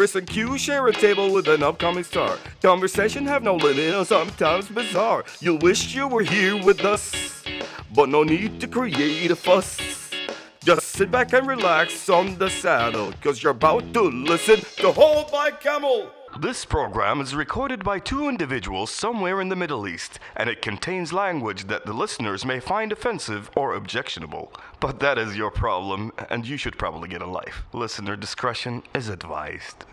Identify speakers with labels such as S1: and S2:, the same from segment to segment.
S1: Chris and Q share a table with an upcoming star. Conversation have no limit and sometimes bizarre. You wish you were here with us, but no need to create a fuss. Just sit back and relax on the saddle, cause you're about to listen to Hold My Camel. This program is recorded by two individuals somewhere in the Middle East, and it contains language that the listeners may find offensive or objectionable. But that is your problem, and you should probably get a life. Listener discretion is advised.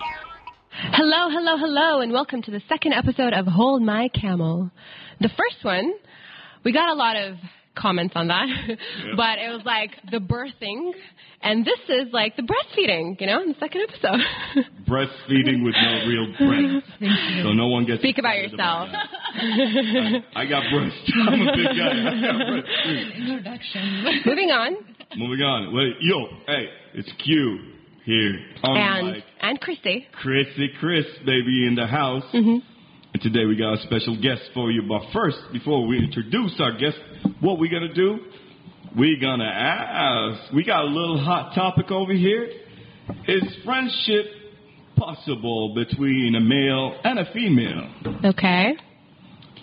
S2: Hello, hello, hello, and welcome to the second episode of Hold My Camel. The first one, we got a lot of comments on that, but it was like the birthing, and this is like the breastfeeding, you know, in the second episode.
S3: breastfeeding with no real breast. So no one gets
S2: Speak about
S3: excited
S2: yourself.
S3: that. I got breasts. I'm a big guy. I got breasts.
S4: Introduction.
S2: Moving on,
S3: Moving on. Wait, yo, hey, it's Q here on the
S2: and
S3: mic.
S2: and Christy.
S3: Chrissy Chris, baby, in the house.
S2: Mm-hmm.
S3: And today we got a special guest for you. But first, before we introduce our guest, what we gonna do? We gonna ask. We got a little hot topic over here. Is friendship possible between a male and a female?
S2: Okay.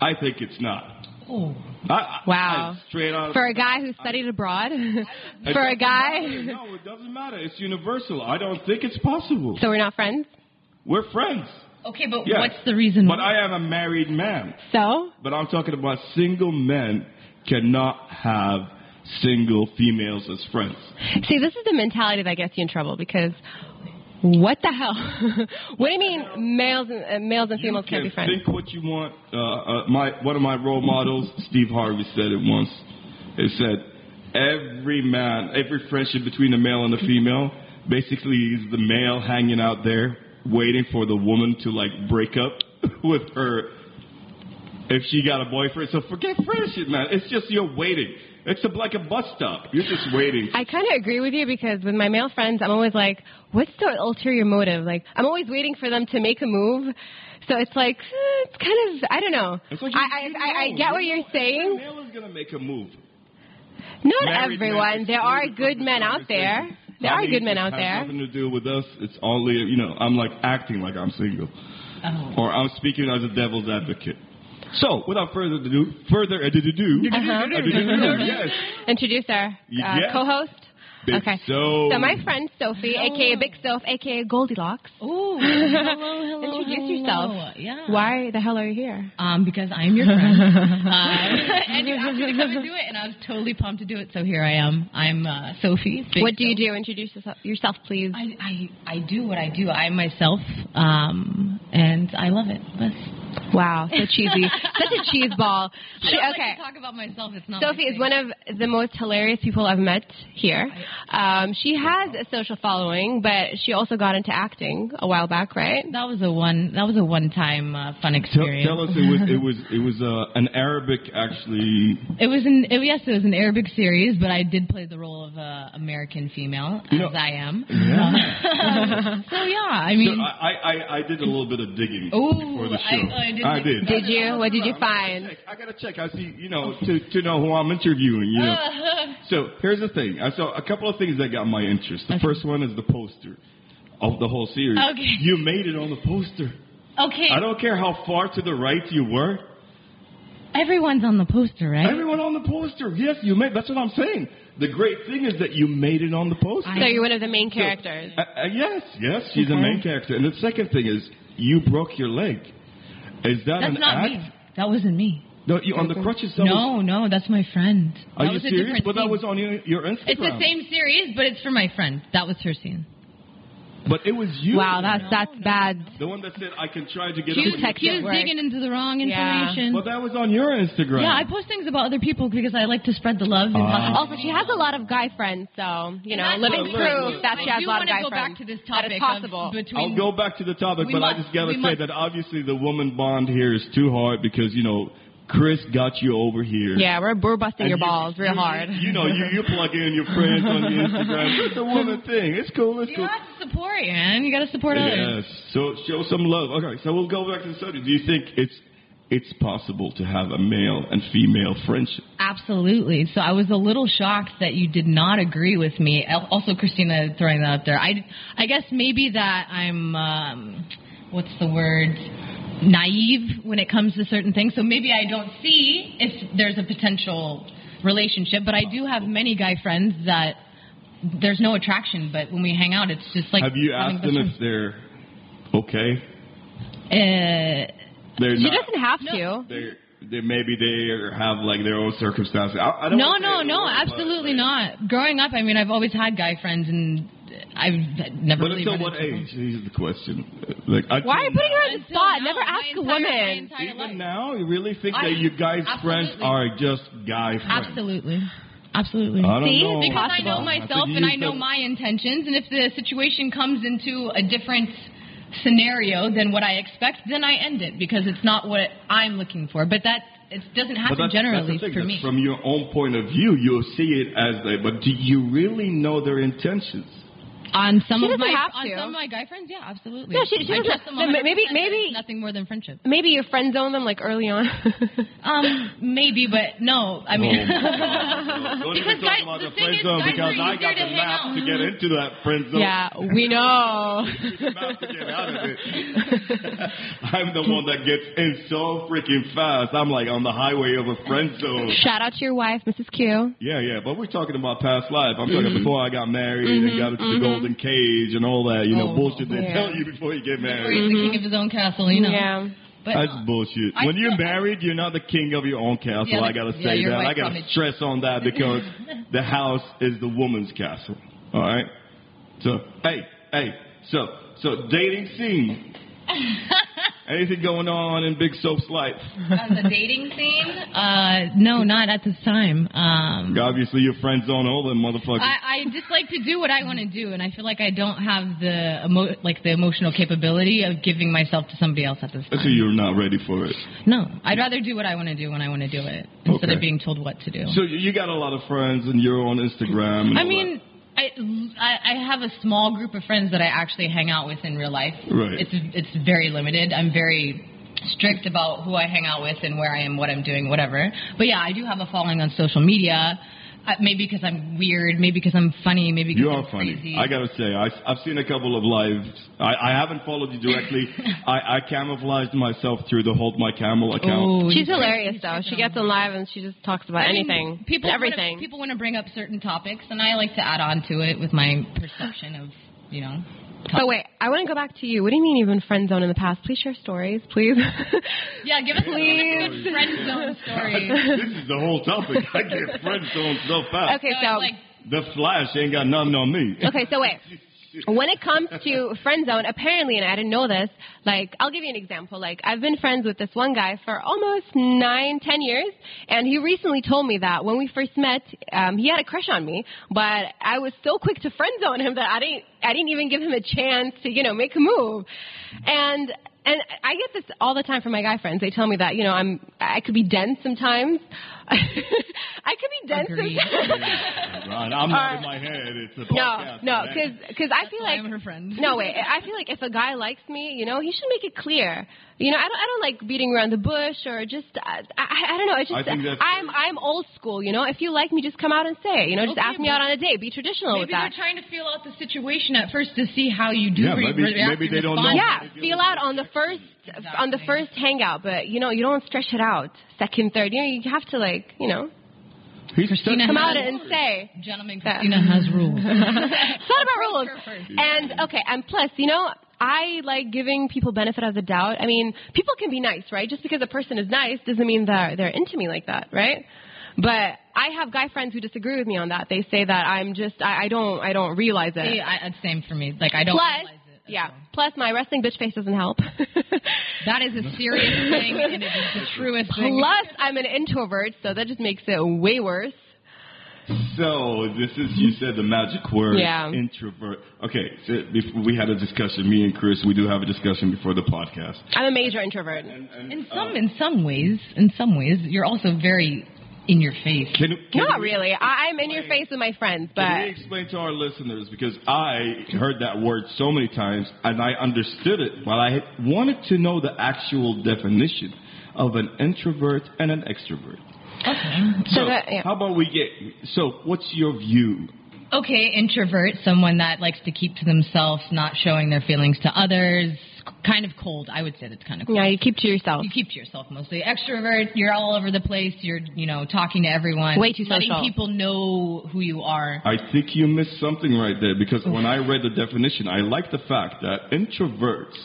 S3: I think it's not.
S4: Oh.
S3: I, I,
S2: Wow.
S3: I- straight out.
S2: For a guy who studied abroad, for a guy,
S3: matter. No, it doesn't matter. It's universal. I don't think it's possible.
S2: so we're not friends.
S3: We're friends.
S4: Okay, but
S3: Yes.
S4: what's the reason?
S3: But I am a married man.
S2: So
S3: But I'm talking about single men cannot have single females as friends.
S2: See, this is the mentality that gets you in trouble because what the hell? what do you mean males and uh, males and females
S3: you
S2: can't be friends?
S3: think what you want. Uh, uh, my one of my role models, Steve Harvey, said it once. It said, "Every man, every friendship between a male and a female, basically is the male hanging out there waiting for the woman to like break up with her if she got a boyfriend. So forget friendship, man. It's just you're waiting. It's a, like a bus stop. You're just waiting.
S2: I kind of agree with you because with my male friends, I'm always like, what's the ulterior motive? Like, I'm always waiting for them to make a move. So it's like, eh, it's kind of, I don't know.
S3: Like
S2: I, I, I, I get what you're saying.
S3: male is gonna make a move.
S2: Not
S3: Married
S2: everyone. There are good men out there.
S3: Conversation.
S2: There
S3: I
S2: are
S3: mean,
S2: good men
S3: it
S2: out
S3: has
S2: there.
S3: nothing to do with us. It's only, you know, I'm like acting like I'm single.
S4: Oh.
S3: Or I'm speaking as a devil's advocate. So, without further ado, further ado,
S2: Uh-huh.
S3: yes,
S2: Introduce our uh,
S3: Yes.
S2: co-host.
S3: Big
S2: okay.
S3: Soap.
S2: So my friend Sophie, aka Big Soph, aka Goldilocks.
S4: Oh, hello, hello.
S2: Introduce
S4: hello.
S2: yourself.
S4: Yeah.
S2: Why the hell are you here?
S4: Um, because I'm your friend. uh, and you asked me to come and do it, and I was totally pumped to do it. So here I am. I'm uh, Sophie. Big
S2: what do you
S4: Soph.
S2: do? Introduce yourself, yourself please.
S4: I, I I do what I do. I'm myself, um, and I love it. That's,
S2: Wow, so cheesy. Such a cheese ball. She,
S4: don't like
S2: okay.
S4: to talk about myself. It's not.
S2: Sophie
S4: my
S2: is one of the most hilarious people I've met here. Um, she has a social following, but she also got into acting a while back, right?
S4: That was a one. That was a one-time uh, fun experience.
S3: tell us it was it was it was uh, an Arabic actually.
S4: It was an it, yes, it was an Arabic series, but I did play the role of a American female, as
S3: You know-
S4: I am.
S3: Yeah.
S4: so yeah, I
S3: So
S4: mean,
S3: I, I I did a little bit of digging
S4: Ooh,
S3: before the
S4: I-
S3: show.
S4: I didn't
S3: did.
S2: Did you? What did you find?
S3: I gotta check. I see, you know, to, to know who I'm interviewing, you know. So here's the thing. I saw a couple of things that got my interest. The first one is the poster of the whole series.
S4: Okay.
S3: You made it on the poster.
S4: okay,
S3: I don't care how far to the right you were.
S4: everyone's on the poster, right?
S3: Everyone on the poster. Yes, you made. That's what I'm saying. The great thing is that you made it on the poster.
S2: So you're one of the main characters.
S3: Uh, uh, yes, yes, she's a main character. And the second thing is you broke your leg. Is that
S4: That's
S3: an
S4: not
S3: act?
S4: me. That wasn't me.
S3: No, you on the crutches. that was-
S4: No, no, that's my friend.
S3: Are
S4: that
S3: you
S4: was
S3: serious?
S4: different
S3: But that was on your, your Instagram.
S4: It's the same series, but it's for my friend. That was her scene.
S3: But it was you.
S2: Wow, that's that's bad.
S3: The one that said I can try to get
S4: She
S3: up
S4: was,
S3: on your
S4: she was digging into the wrong
S2: Yeah.
S4: information.
S3: But that was on your Instagram.
S4: yeah, I post things about other people because I like to spread the love. and
S3: Ah.
S2: Also, she has a lot of guy friends, so you know,
S4: That's
S2: living
S3: what-
S2: proof that she
S4: I
S2: has a lot of
S4: wanna
S2: guy
S4: go
S2: friends.
S4: back to this topic
S2: is possible.
S4: between
S3: I'll go back to the topic,
S4: We
S3: but I
S4: must-
S3: just gotta
S4: we
S3: say
S4: must-
S3: that obviously the woman bond here is too hard because you know Chris got you over here.
S2: yeah, we're we're busting
S3: And
S2: your
S3: you-
S2: balls real
S3: you-
S2: hard.
S3: You know, you you plug in your friends on the Instagram. It's a woman thing. It's cool. It's
S4: You
S3: cool.
S4: have to support, man. You got to support others.
S3: Yes. So show some love. Okay. So we'll go back to the subject. Do you think it's it's possible to have a male and female friendship.
S4: Absolutely. So I was a little shocked that you did not agree with me. Also, Christina throwing that up there. I, I guess maybe that I'm, um, what's the word? Naive when it comes to certain things. So maybe I don't see if there's a potential relationship. But I do have many guy friends that there's no attraction. But when we hang out, it's just like
S3: have you asked them if they're okay?
S4: friends. Uh,
S3: They're
S2: She
S3: not.
S2: doesn't have
S4: No.
S2: to.
S3: They're, they maybe they have like their own circumstances. I, I don't know.
S4: No,
S3: no,
S4: no,
S3: a but,
S4: absolutely
S3: like,
S4: not. Growing up, I mean, I've always had guy friends, and I've never
S3: But
S4: really.
S3: until
S4: run
S3: what
S4: into
S3: age? Here's the question. Like, I
S2: Why are you putting her on the spot?
S4: now,
S2: Never ask a
S4: entire- my
S2: woman.
S4: entire life.
S3: Even now, you really think
S4: I-
S3: that you guys' friends are just guy friends?
S4: Absolutely. Absolutely.
S3: I don't
S2: See?
S3: know.
S4: Because I know myself
S3: think
S4: and I know
S3: said-
S4: my intentions, and if the situation comes into a different scenario than what I expect, then I end it because it's not what I'm looking for. But that it doesn't
S3: But
S4: happen
S3: that's,
S4: generally
S3: that's the thing.
S4: for
S3: that's
S4: me.
S3: From your own point of view, you'll see it as a. But do you really know their intentions?
S4: On some
S2: She
S4: of my
S2: have
S4: on
S2: to.
S4: some of my guy friends, yeah, absolutely.
S2: No, she- she
S4: I trust them
S2: no, maybe- maybe-
S4: nothing more than friendship.
S2: Maybe you friend zone them like early on.
S4: Um, maybe, but no. I mean,
S3: Oh my God. Don't
S4: Because guys-
S3: about
S4: the
S3: the
S4: thing
S3: friend
S4: is,
S3: zone
S4: guys
S3: because I got the map
S4: out.
S3: to get into that friend zone.
S2: yeah, we know.
S3: The map to get out of it. I'm the one that gets in so freaking fast. I'm like on the highway of a friend zone.
S2: Shout out to your wife, Mrs. Q.
S3: Yeah, yeah, but we're talking about past life. I'm talking mm-hmm. before I got married and mm-hmm, got into the mm-hmm. Golden cage and all that, you know,
S4: Oh,
S3: bullshit they
S2: yeah.
S3: tell you before you get
S4: Or
S3: married.
S4: he's the king of his own castle, you know.
S2: Yeah.
S4: But
S3: That's bullshit.
S4: I
S3: when you're married, you're not the king of your own castle.
S4: Yeah,
S3: I gotta say
S4: you're
S3: that.
S4: right,
S3: I gotta
S4: Tommy.
S3: stress on that because the house is the woman's castle. All right. So hey, hey. So so dating scene. Anything going on in Big Soap's life?
S4: on the dating scene, uh, no, not at this time. Um,
S3: Obviously, your friends on all them motherfuckers.
S4: I, I just like to do what I want to do, and I feel like I don't have the emo- like the emotional capability of giving myself to somebody else at this time.
S3: so you're not ready for it.
S4: No, I'd rather do what I want to do when I want to do it instead
S3: Okay.
S4: of being told what to do.
S3: So you got a lot of friends, and you're on Instagram. And
S4: I
S3: all
S4: mean, I, I I have a small group of friends that I actually hang out with in real life.
S3: Right.
S4: It's it's very limited. I'm very strict about who I hang out with and where I am, what I'm doing, whatever. But yeah, I do have a following on social media. Uh, maybe because I'm weird, maybe because I'm funny, maybe because
S3: You
S4: I'm
S3: are funny.
S4: crazy.
S3: I gotta say, I, I've seen a couple of lives. I, I haven't followed you directly. I, I camouflaged myself through the Hold My Camel account.
S4: Oh,
S2: She's hilarious though. She gets on live and she just talks about
S4: I mean,
S2: anything,
S4: people
S2: and
S4: wanna-
S2: everything.
S4: people want to bring up certain topics, and I like to add on to it with my perception of, you know.
S2: But wait, I want to go back to you. What do you mean you've been friend zone in the past? Please share stories, please.
S4: Yeah, give us a
S2: Please.
S4: good friend zone story.
S3: this is the whole topic. I get friend zoned so fast.
S2: okay,
S4: So,
S2: so
S4: like,
S3: The Flash ain't got nothing on me.
S2: okay, so wait. When it comes to friend zone, apparently, and I didn't know this, like, I'll give you an example. Like, I've been friends with this one guy for almost nine, ten years, and he recently told me that when we first met, um, he had a crush on me, but I was so quick to friend zone him that I didn't, I didn't even give him a chance to, you know, make a move. And, and I get this all the time from my guy friends. They tell me that, you know, I'm, I could be dense sometimes. I could be dense
S4: Agreed.
S2: sometimes.
S3: Right, I'm not
S2: Uh,
S3: in my head. It's a
S2: No,
S3: podcast.
S2: no,
S3: man.
S2: because because I feel like
S4: I'm her friend.
S2: no wait, I feel like if a guy likes me, you know, he should make it clear. You know, I don't I don't like beating around the bush or just I, I, I don't know. It's
S3: I
S2: just
S3: think that's
S2: I'm I'm old school. You know, if you like me, just come out and say. it. You know, just
S4: Okay,
S2: ask me out on a date. Be traditional with that.
S4: Maybe they're trying to feel out the situation at first to see how you do
S3: Yeah,
S4: re-
S3: maybe-
S4: react
S3: maybe
S4: and
S3: they don't know.
S2: Yeah, feel out on the first on the
S4: Exactly.
S2: first hangout, but you know, you don't stretch it out. Second, third, you know, you have to like, you know,
S4: Christina
S2: come out and say.
S4: Gentlemen. Christina has rules.
S2: it's not about rules. And okay, and plus, you know, I like giving people benefit of the doubt. I mean, people can be nice, right? Just because a person is nice doesn't mean that they're into me like that, right? But I have guy friends who disagree with me on that. They say that I'm just I, I don't I don't realize it.
S4: See, I, same for me. Like I don't
S2: Plus,
S4: realize it. at
S2: yeah.
S4: all.
S2: Plus, my wrestling bitch face doesn't help.
S4: That is a serious thing, and it is the truest thing.
S2: Plus, I'm an introvert, so that just makes it way worse.
S3: So this is you said the magic word
S2: Yeah.
S3: introvert. Okay, so before we had a discussion. Me and Chris, we do have a discussion before the podcast.
S2: I'm a major introvert.
S3: And, and,
S4: In
S3: uh,
S4: some, in some ways, in some ways, you're also very in your face.
S3: can, can
S2: Not
S3: we-
S2: really. I, I'm in your face with my friends,
S3: Can we
S2: but
S3: explain to our listeners because I heard that word so many times and I understood it, but I wanted to know the actual definition. of an introvert and an extrovert. Okay.
S2: So that- yeah.
S3: how about we get? So, what's your view?
S4: Okay, introvert, someone that likes to keep to themselves, not showing their feelings to others. Kind of cold. I would say that's kind of cold.
S2: Yeah, you keep to yourself.
S4: You keep to yourself mostly. Extrovert, you're all over the place. You're, you know, talking to everyone.
S2: Way too
S4: letting
S2: social.
S4: people know who you are.
S3: I think you missed something right there because when I read the definition, I like the fact that introverts,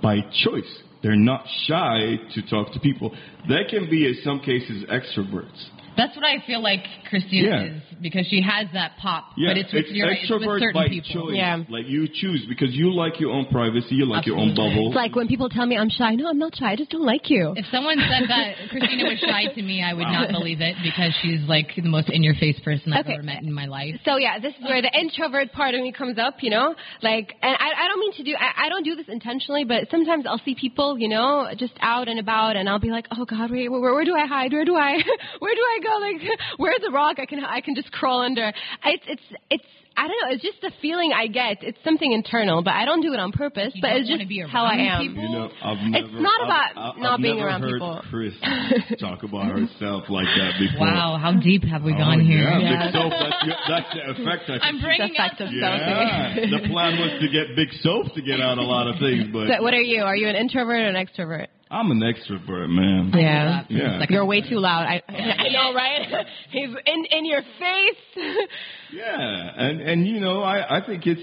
S3: by choice, they're not shy to talk to people. They can be, in some cases, extroverts.
S4: That's what I feel like Christina
S3: Yeah.
S4: is because she has that pop.
S3: Yeah,
S4: but it's with,
S3: it's
S4: you're right, it's with certain
S3: by
S4: people.
S3: choice.
S2: Yeah.
S3: Like you choose because you like your own privacy, you like your own bubble.
S2: It's like when people tell me I'm shy. No, I'm not shy. I just don't like you.
S4: If someone said that Christina was shy to me, I would not believe it because she's like the most in-your-face person I've
S2: Okay.
S4: ever met in my life.
S2: So yeah, this is where the introvert part of me comes up, you know, like, and I, I don't mean to do, I, I don't do this intentionally, but sometimes I'll see people, you know, just out and about, and I'll be like, oh God, wait, where, where do I hide? Where do I, where do I go? Like, where's the rock I can, I can just crawl under? It's, it's, it's. I don't know. It's just a feeling I get. It's something internal, but I don't do it on purpose.
S4: You
S2: but it's just how I am.
S4: people?
S3: You know, I've
S2: It's
S3: never,
S2: not
S3: I've-
S2: about
S3: I've,
S2: not
S3: I've
S2: being
S3: never
S2: around
S3: heard
S2: people.
S3: Chris talk about herself like that before.
S4: Wow, how deep have we
S3: Oh,
S4: gone here?
S3: Yeah,
S2: Yeah.
S3: big soap. That's, that's the effect. I
S4: I'm
S3: think.
S4: bringing
S2: The effect
S4: up
S2: of
S3: Yeah, the plan was to get big soap to get out a lot of things, but
S2: So what are you? Are you an introvert or an extrovert?
S3: I'm an extrovert, man.
S2: Yeah.
S3: Yeah.
S4: Like,
S2: You're way too loud. I, I know, right? He's in in your face.
S3: Yeah, and and you know, I I think it's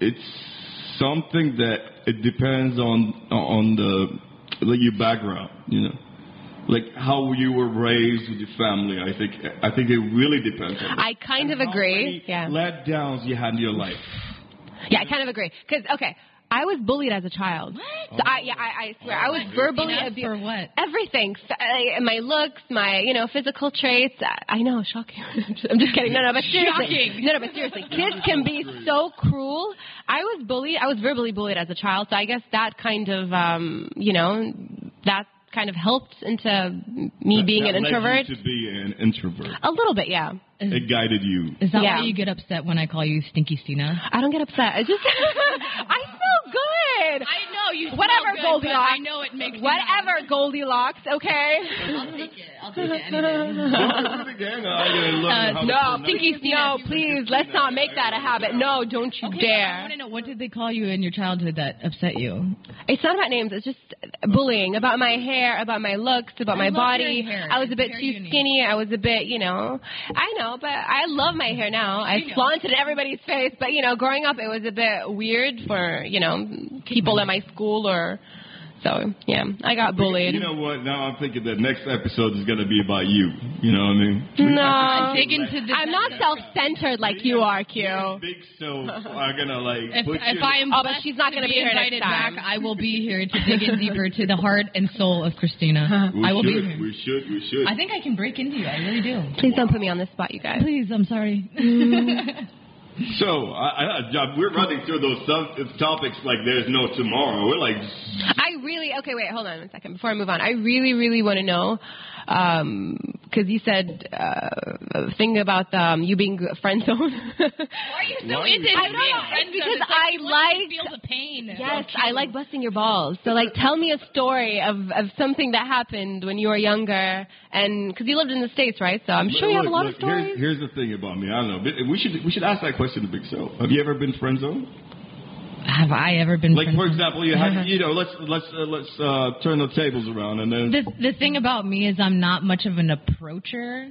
S3: it's something that it depends on on the like your background, you know, like how you were raised with your family. I think I think it really depends on. that.
S2: I kind of
S3: And how
S2: agree.
S3: many
S2: Yeah.
S3: Letdowns you had in your life.
S2: Yeah, I kind of agree. Because okay, I was bullied as a child. So I yeah, I, I swear I was verbally abused.
S4: for what?
S2: Everything, F- uh, my looks, my you know physical traits. I, I know, shocking. I'm just kidding. No, no, but seriously,
S4: Shocking.
S2: no, no, but seriously, kids can be so cruel. I was bullied. I was verbally bullied as a child, so I guess that kind of um, you know that kind of helped into me being
S3: That
S2: an
S3: led you
S2: introvert.
S3: to be an introvert.
S2: A little bit, yeah.
S3: It guided you.
S4: Is that
S2: Yeah.
S4: why you get upset when I call you Stinky Stina?
S2: I don't get upset. I just I feel
S4: I you.
S2: Whatever, Goldilocks.
S4: I know it makes
S2: Whatever, Goldilocks. Okay.
S4: I'll take it. I'll take it. Anything.
S3: Again, I gotta learn how to
S2: Uh, no,
S3: pronounce
S2: Stinky
S3: it.
S2: No, please. Let's not make that a habit. No, don't you
S4: Okay, I want to know what did they call you in your childhood that upset you?
S2: It's not about names. It's just bullying about my hair, about my looks, about
S4: I
S2: my body. I was a bit
S4: It's
S2: too
S4: very unique.
S2: skinny. I was a bit, you know. I know, but I love my hair now. I
S4: know.
S2: flaunt it in everybody's face. But you know, growing up, it was a bit weird for you know people at my school or. So yeah, I got bullied.
S3: You know what? Now I'm thinking the next episode is gonna be about you. You know what I mean?
S2: no, I'm
S4: Dig into the.
S2: I'm not self-centered like you are, Q.
S3: Big so are gonna like
S4: If,
S3: put
S4: if
S3: you.
S4: I am
S2: Oh, but she's not gonna
S4: be
S2: be here next
S4: invited
S2: time.
S4: back, I will be here to dig in deeper to the heart and soul of Christina.
S3: we
S4: I will
S3: should,
S4: be here.
S3: We should. We should.
S4: I think I can break into you. I really do.
S2: Please don't put me on the spot, you guys.
S4: Please, I'm sorry. Mm.
S3: so I, I, we're running through those sub- topics like there's no tomorrow. We're like,
S2: I really okay. Wait, hold on one second before I move on. I really, really want to know um, because you said uh, a thing about um, you being friend zone.
S4: Why are you so
S3: Why?
S4: into
S2: I don't
S4: being
S2: know,
S4: friends
S2: because
S4: with us?
S2: I like-
S4: feel the pain.
S2: yes, I like busting your balls. So like, tell me a story of of something that happened when you were younger, and because you lived in the states, right? So I'm sure you have a lot
S3: look,
S2: of stories.
S3: Here's, here's the thing about me. I don't know. We should we should ask that question to Big So. Have you ever been friend zone?
S4: Have I ever been
S3: Like for example, you have you know let's let's uh, let's uh, turn the tables around and then
S4: the the thing about me is I'm not much of an approacher,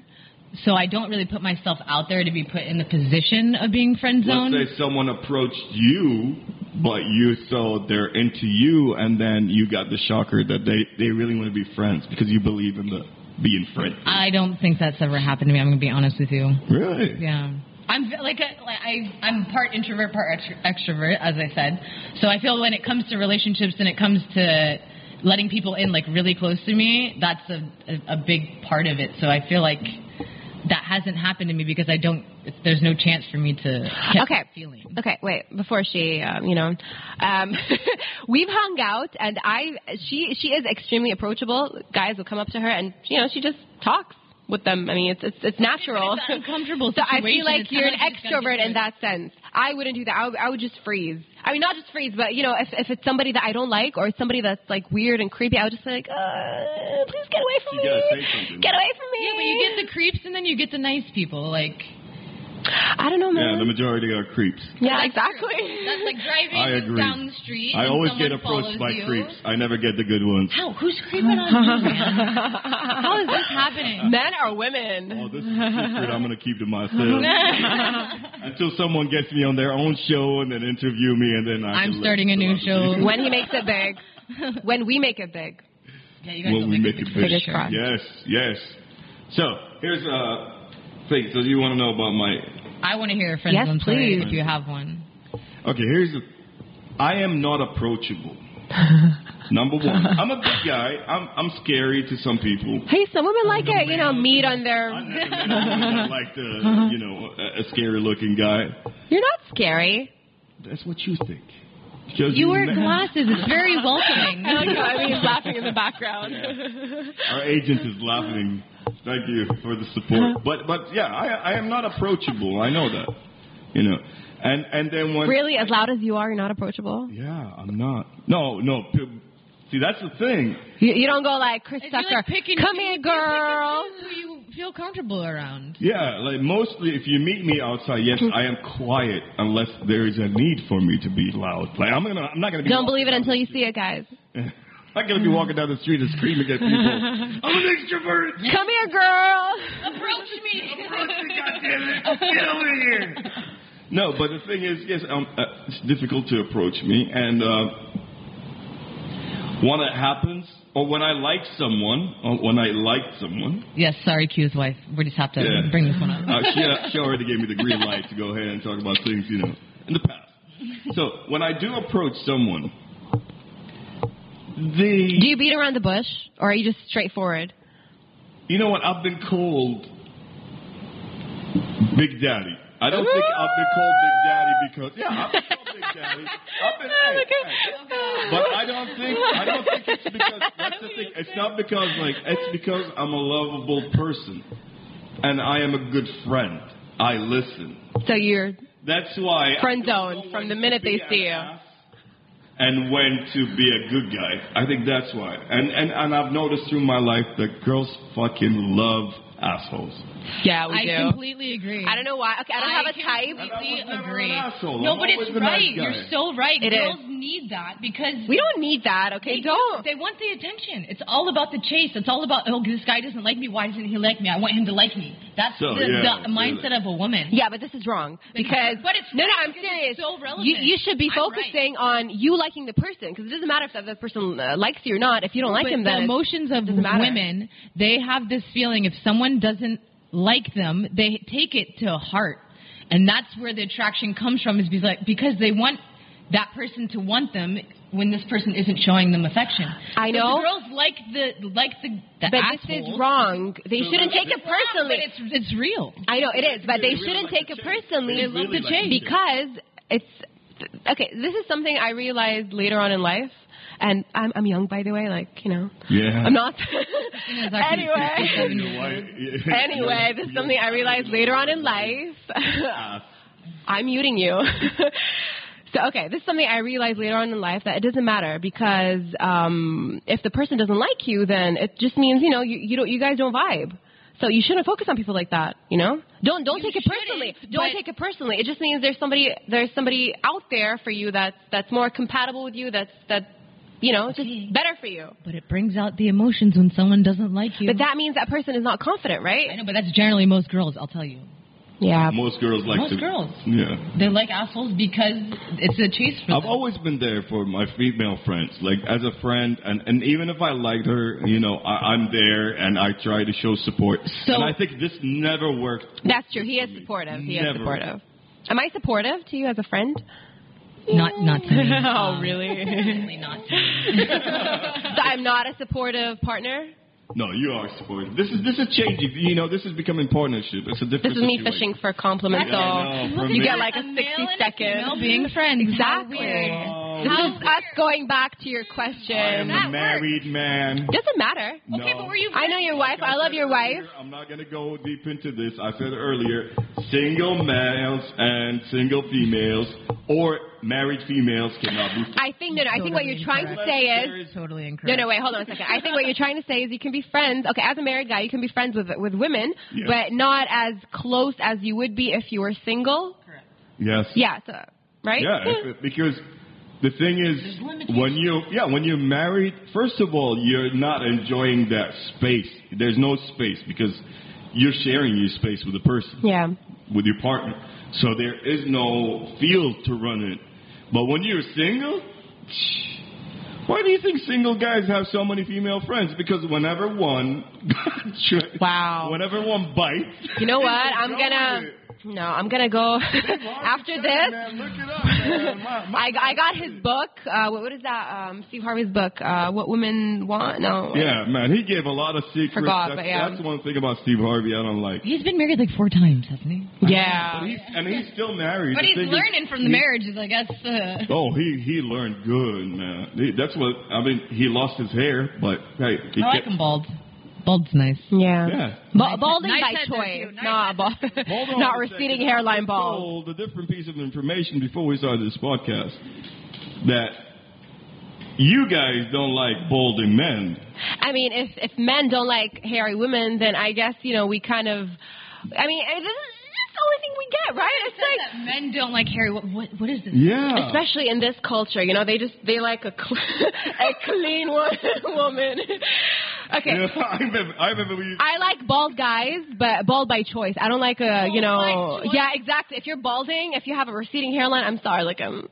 S4: so I don't really put myself out there to be put in the position of being friend zoned.
S3: let's say someone approached you, but you saw they're into you, and then you got the shocker that they they really want to be friends because you believe in the being friends.
S4: I don't think that's ever happened to me. I'm gonna be honest with you.
S3: Really?
S4: Yeah. I'm like, a, like I, I'm part introvert, part extrovert, as I said. So I feel when it comes to relationships and it comes to letting people in like really close to me, that's a, a, a big part of it. So I feel like that hasn't happened to me because I don't. There's no chance for me to
S2: Okay.
S4: that feeling.
S2: Okay, wait. Before she, um, you know, um, we've hung out, and I, she, she is extremely approachable. Guys will come up to her, and you know, she just talks with them. I mean, it's it's, it's natural.
S4: It's an uncomfortable
S2: so I feel like
S4: It's
S2: you're an
S4: kinda like you just gotta
S2: extrovert in that sense. I wouldn't do that. I would, I would just freeze. I mean, not just freeze, but you know, if if it's somebody that I don't like or it's somebody that's like weird and creepy, I would just be like, uh, please get away from
S3: You
S2: me.
S3: gotta say.
S2: Get away from me.
S4: Yeah, but you get the creeps and then you get the nice people. Like,
S2: I don't know, man.
S3: Yeah,
S2: man.
S3: the majority are creeps.
S2: Yeah,
S4: That's
S2: exactly.
S4: true. That's like driving
S3: I agree.
S4: down the street.
S3: I always get approached by
S4: you.
S3: creeps. I never get the good ones.
S4: How? Who's creeping on you, man? How is this happening?
S2: Men or women?
S3: Oh, this is a secret I'm gonna keep to myself until someone gets me on their own show and then interview me, and then I
S4: I'm starting a new show.
S2: when he makes it big. When we make it big.
S4: Yeah, you guys
S3: when we make
S4: make
S3: it
S4: a
S3: big. Yes, yes. So here's a thing. So you want to know about my?
S4: I want to hear a friend's
S2: Yes,
S4: one story
S2: please.
S4: if you have one.
S3: Okay, here's. The, I am not approachable. Number one, I'm a big guy. I'm I'm scary to some people.
S2: Hey, some women like it, you know, meat on their.
S3: never met a woman that liked you know a, a scary looking guy.
S2: You're not scary.
S3: That's what you think. Because
S4: You wear glasses. It's very welcoming.
S2: I like how I mean, he's laughing in the background.
S3: Our agent is laughing. Thank you for the support. But but yeah, I I am not approachable. I know that. You know. And and then when
S2: really, as loud as you are, you're not approachable.
S3: Yeah, I'm not. No, no. p- See, that's the thing.
S2: You, you don't go like Chris
S4: It's like
S2: Tucker.
S4: picking-
S2: Come here, girl.
S4: Who you feel comfortable around.
S3: Yeah, like mostly if you meet me outside, yes, I am quiet unless there is a need for me to be loud. Like I'm gonna, I'm not gonna be.
S2: Don't believe it until you see it, guys.
S3: I'm not gonna be walking down the street and screaming at people. I'm an extrovert.
S2: Come here, girl.
S4: Approach me. Approach me, goddammit.
S3: Get over here. No, but the thing is, yes, um, uh, it's difficult to approach me, and uh, when it happens, or when I like someone, or when I like someone,
S4: Yes, sorry, Q's wife. We just have to
S3: Yeah.
S4: bring this one up.
S3: uh, she, uh, she already gave me the green light to go ahead and talk about things, you know, in the past. So when I do approach someone, the
S2: Do you beat around the bush, or are you just straightforward?
S3: you know what I've been called Big Daddy. I don't think I've been called Big Daddy because yeah, I've been called Big I've been, hey, hey. but I don't think I don't think it's because that's the thing. It's not because like it's because I'm a lovable person, and I am a good friend. I listen.
S2: So you're
S3: That's why I
S2: Friend
S3: don't
S2: zone from the minute they see you.
S3: And when to be a good guy. I think that's why. And and and I've noticed through my life that girls fucking love assholes.
S2: yeah, we
S4: I
S2: do.
S4: completely agree.
S2: I don't know why. Okay, I don't have a type.
S4: completely
S3: I was
S4: agree.
S3: an.
S4: No, but it's
S3: always the nice
S4: right. You're so right.
S2: It
S4: Girls
S2: is.
S4: need that because
S2: We don't need that. Okay,
S4: they
S2: don't.
S4: do. They want the attention. It's all about the chase. It's all about oh, this guy doesn't like me. Why doesn't he like me? I want him to like me. That's
S3: So,
S4: the,
S3: yeah,
S4: the mindset of a woman.
S2: Yeah, but this is wrong because
S4: But it's
S2: no, no, I'm serious.
S4: it's so relevant.
S2: You, you should be
S4: I'm right.
S2: focusing on you liking the person because it doesn't matter if the other person uh, likes you or not. If you don't like
S4: but
S2: him,
S4: the
S2: then it's-
S4: emotions of
S2: doesn't
S4: women, they have this feeling if someone doesn't like them, they take it to heart, and that's where the attraction comes from. Is because, because they want that person to want them when this person isn't showing them affection.
S2: I
S4: So
S2: know.
S4: the girls like the like the, the
S2: but
S4: assholes.
S2: this is wrong. They shouldn't take it
S4: It's wrong,
S2: personally.
S4: but it's it's real.
S2: I know it is, but they
S3: They really
S2: shouldn't
S3: like
S2: take
S3: the
S2: it
S3: chase.
S2: personally
S3: They love the
S4: chase. like the
S2: because it's okay. This is something I realized later on in life, and I'm I'm young by the way. Like you know,
S3: Yeah.
S2: I'm not.
S4: Christina's
S2: anyway,
S4: 67
S3: You know why?
S2: anyway, this is something I realized later on in life. I'm muting you. so okay, this is something I realized later on in life that it doesn't matter because um, if the person doesn't like you, then it just means you know you you don't you guys don't vibe. So you shouldn't focus on people like that. You know, don't don't
S4: You
S2: take it personally. Don't take it personally. It just means there's somebody there's somebody out there for you that's that's more compatible with you. That's that you know just better for you.
S4: But it brings out the emotions when someone doesn't like you.
S2: But that means that person is not confident, right?
S4: I know, but that's generally most girls. I'll tell you.
S2: Yeah.
S3: Most girls like
S4: Most
S3: to.
S4: girls.
S3: Yeah.
S4: They like assholes because it's a chase for
S3: I've
S4: them.
S3: always been there for my female friends, like as a friend, and, and even if I liked her, you know, I, I'm there and I try to show support.
S4: So-
S3: and I think this never worked.
S2: That's true. He is supportive. He is supportive. Am I supportive to you as a friend?
S4: Not not to me.
S2: Oh,
S4: Um,
S2: really?
S4: Definitely not to me.
S2: so I'm not a supportive partner.
S3: No, you are supportive. This is this is changing. You know, this is becoming partnership. It's a different.
S2: This is me fishing for compliments,
S3: Yeah, I know.
S2: so you get like a
S4: A
S2: 60
S4: male and a
S2: second.
S4: female being friends. How
S2: Exactly.
S4: Weird.
S2: This is us going back to your question?
S3: I am
S2: question.
S3: a
S4: That
S3: married man.
S2: Doesn't matter.
S3: No.
S4: Okay, but were you?
S2: I know your wife.
S3: Like
S2: I love
S3: said
S2: your wife.
S3: I'm not going to go deep into this. I said earlier, single males and single females or married females cannot be.
S2: I think no, no. I think what you're trying to say is
S4: Totally
S2: no,
S4: incorrect.
S2: no. no, Wait, hold on a second. I think what you're trying to say is you can be friends. Okay, as a married guy, you can be friends with with women,
S3: Yeah.
S2: but not as close as you would be if you were single. Correct.
S3: Yes.
S2: Yeah. So, right.
S3: Yeah, if- because the thing is, when you yeah when you're married, first of all, you're not enjoying that space. There's no space because you're sharing your space with a person.
S2: yeah.
S3: with your partner. So there is no field to run in. But when you're single, why do you think single guys have so many female friends? Because whenever one,
S2: Wow.
S3: whenever one bites,
S2: You know what? I'm gonna.
S3: it.
S2: No, I'm gonna go after this.
S3: Man, up. My- my-
S2: I, I got his book. Uh, what, what is that? Um, Steve Harvey's book. Uh, what women want? No.
S3: yeah, man, he gave a lot of secrets.
S2: Forgot,
S3: that's,
S2: but yeah.
S3: that's one thing about Steve Harvey I don't like.
S4: He's been married like four times, hasn't he?
S2: Yeah.
S3: But he's, and he's still married.
S4: But
S3: The
S4: he's
S3: thing is,
S4: learning from the
S3: he-
S4: marriages, I guess. Uh,
S3: Oh, he he learned good, man. He, that's what I mean. He lost his hair, but hey, he
S4: I like
S3: kept-
S4: him bald. Bald's nice.
S2: Yeah.
S3: Yeah.
S2: Ba- balding
S4: Nice
S2: by
S4: head there,
S2: choice,
S4: too. Nice
S2: not bald,
S3: Hold on
S2: not
S3: a
S2: receding
S3: second.
S2: hairline
S3: I
S2: bald.
S3: told a different piece of information before we started this podcast that you guys don't like balding men.
S2: I mean, if if men don't like hairy women, then I guess you know we kind of. I mean, this is the only thing we get, right? It's like.
S4: that men don't like hairy. What, what, what is this?
S3: Yeah.
S2: Especially in this culture, you know, they just they like a cl- a clean woman. okay,
S3: Yeah, I remember. I remember we.
S2: I like bald guys, but bald by choice. I don't like a, you know,
S4: by
S2: yeah, exactly. If you're balding, if you have a receding hairline, I'm sorry, like um,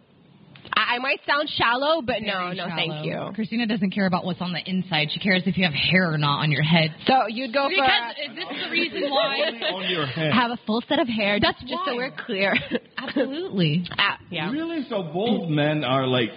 S2: I, I might sound shallow, but no,
S4: Very
S2: no,
S4: shallow.
S2: thank you.
S4: Christina doesn't care about what's on the inside. She cares if you have hair or not on your head.
S2: So you'd go for.
S4: Because
S2: for
S4: is this the reason why?
S3: on your head.
S2: have a full set of hair.
S4: That's
S2: just, just so we're clear.
S4: Absolutely.
S2: ah, yeah.
S3: Really? So bald men are like.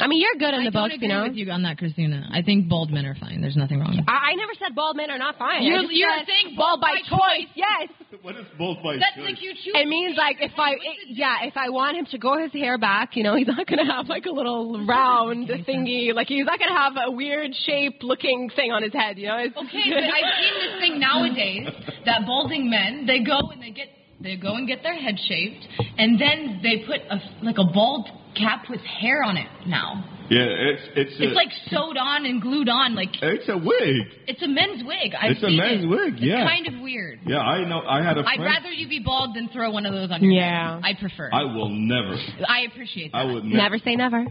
S2: I mean, you're good in the
S4: don't
S2: books,
S4: agree
S2: you know.
S4: with you on that, Christina. I think bald men are fine. There's nothing wrong.
S2: I, I never said bald men are not fine.
S4: You're- you're saying
S2: bald
S4: bald
S2: by,
S4: by
S2: choice.
S4: choice.
S2: Yes.
S3: What is bald by
S4: That's
S3: choice?
S4: like you choose.
S2: It means like if I, it- yeah, if I want him to grow his hair back, you know, he's not gonna have like a little round thingy, like he's not gonna have a weird shape looking thing on his head, you know. It's,
S4: Okay, but I've seen this thing nowadays that balding men they go and they get they go and get their head shaved and then they put a like a bald cap with hair on it now.
S3: Yeah, it's it's a,
S4: It's like sewed on and glued on like
S3: it's a wig.
S4: it's a men's wig. I've
S3: It's a men's
S4: it.
S3: wig,
S4: It's
S3: yeah.
S4: kind of weird.
S3: Yeah, I know. I had a
S4: I'd rather you be bald than throw one of those on your
S2: Yeah.
S4: head. I prefer.
S3: I will never.
S4: I appreciate that.
S3: I would never.
S2: never say never.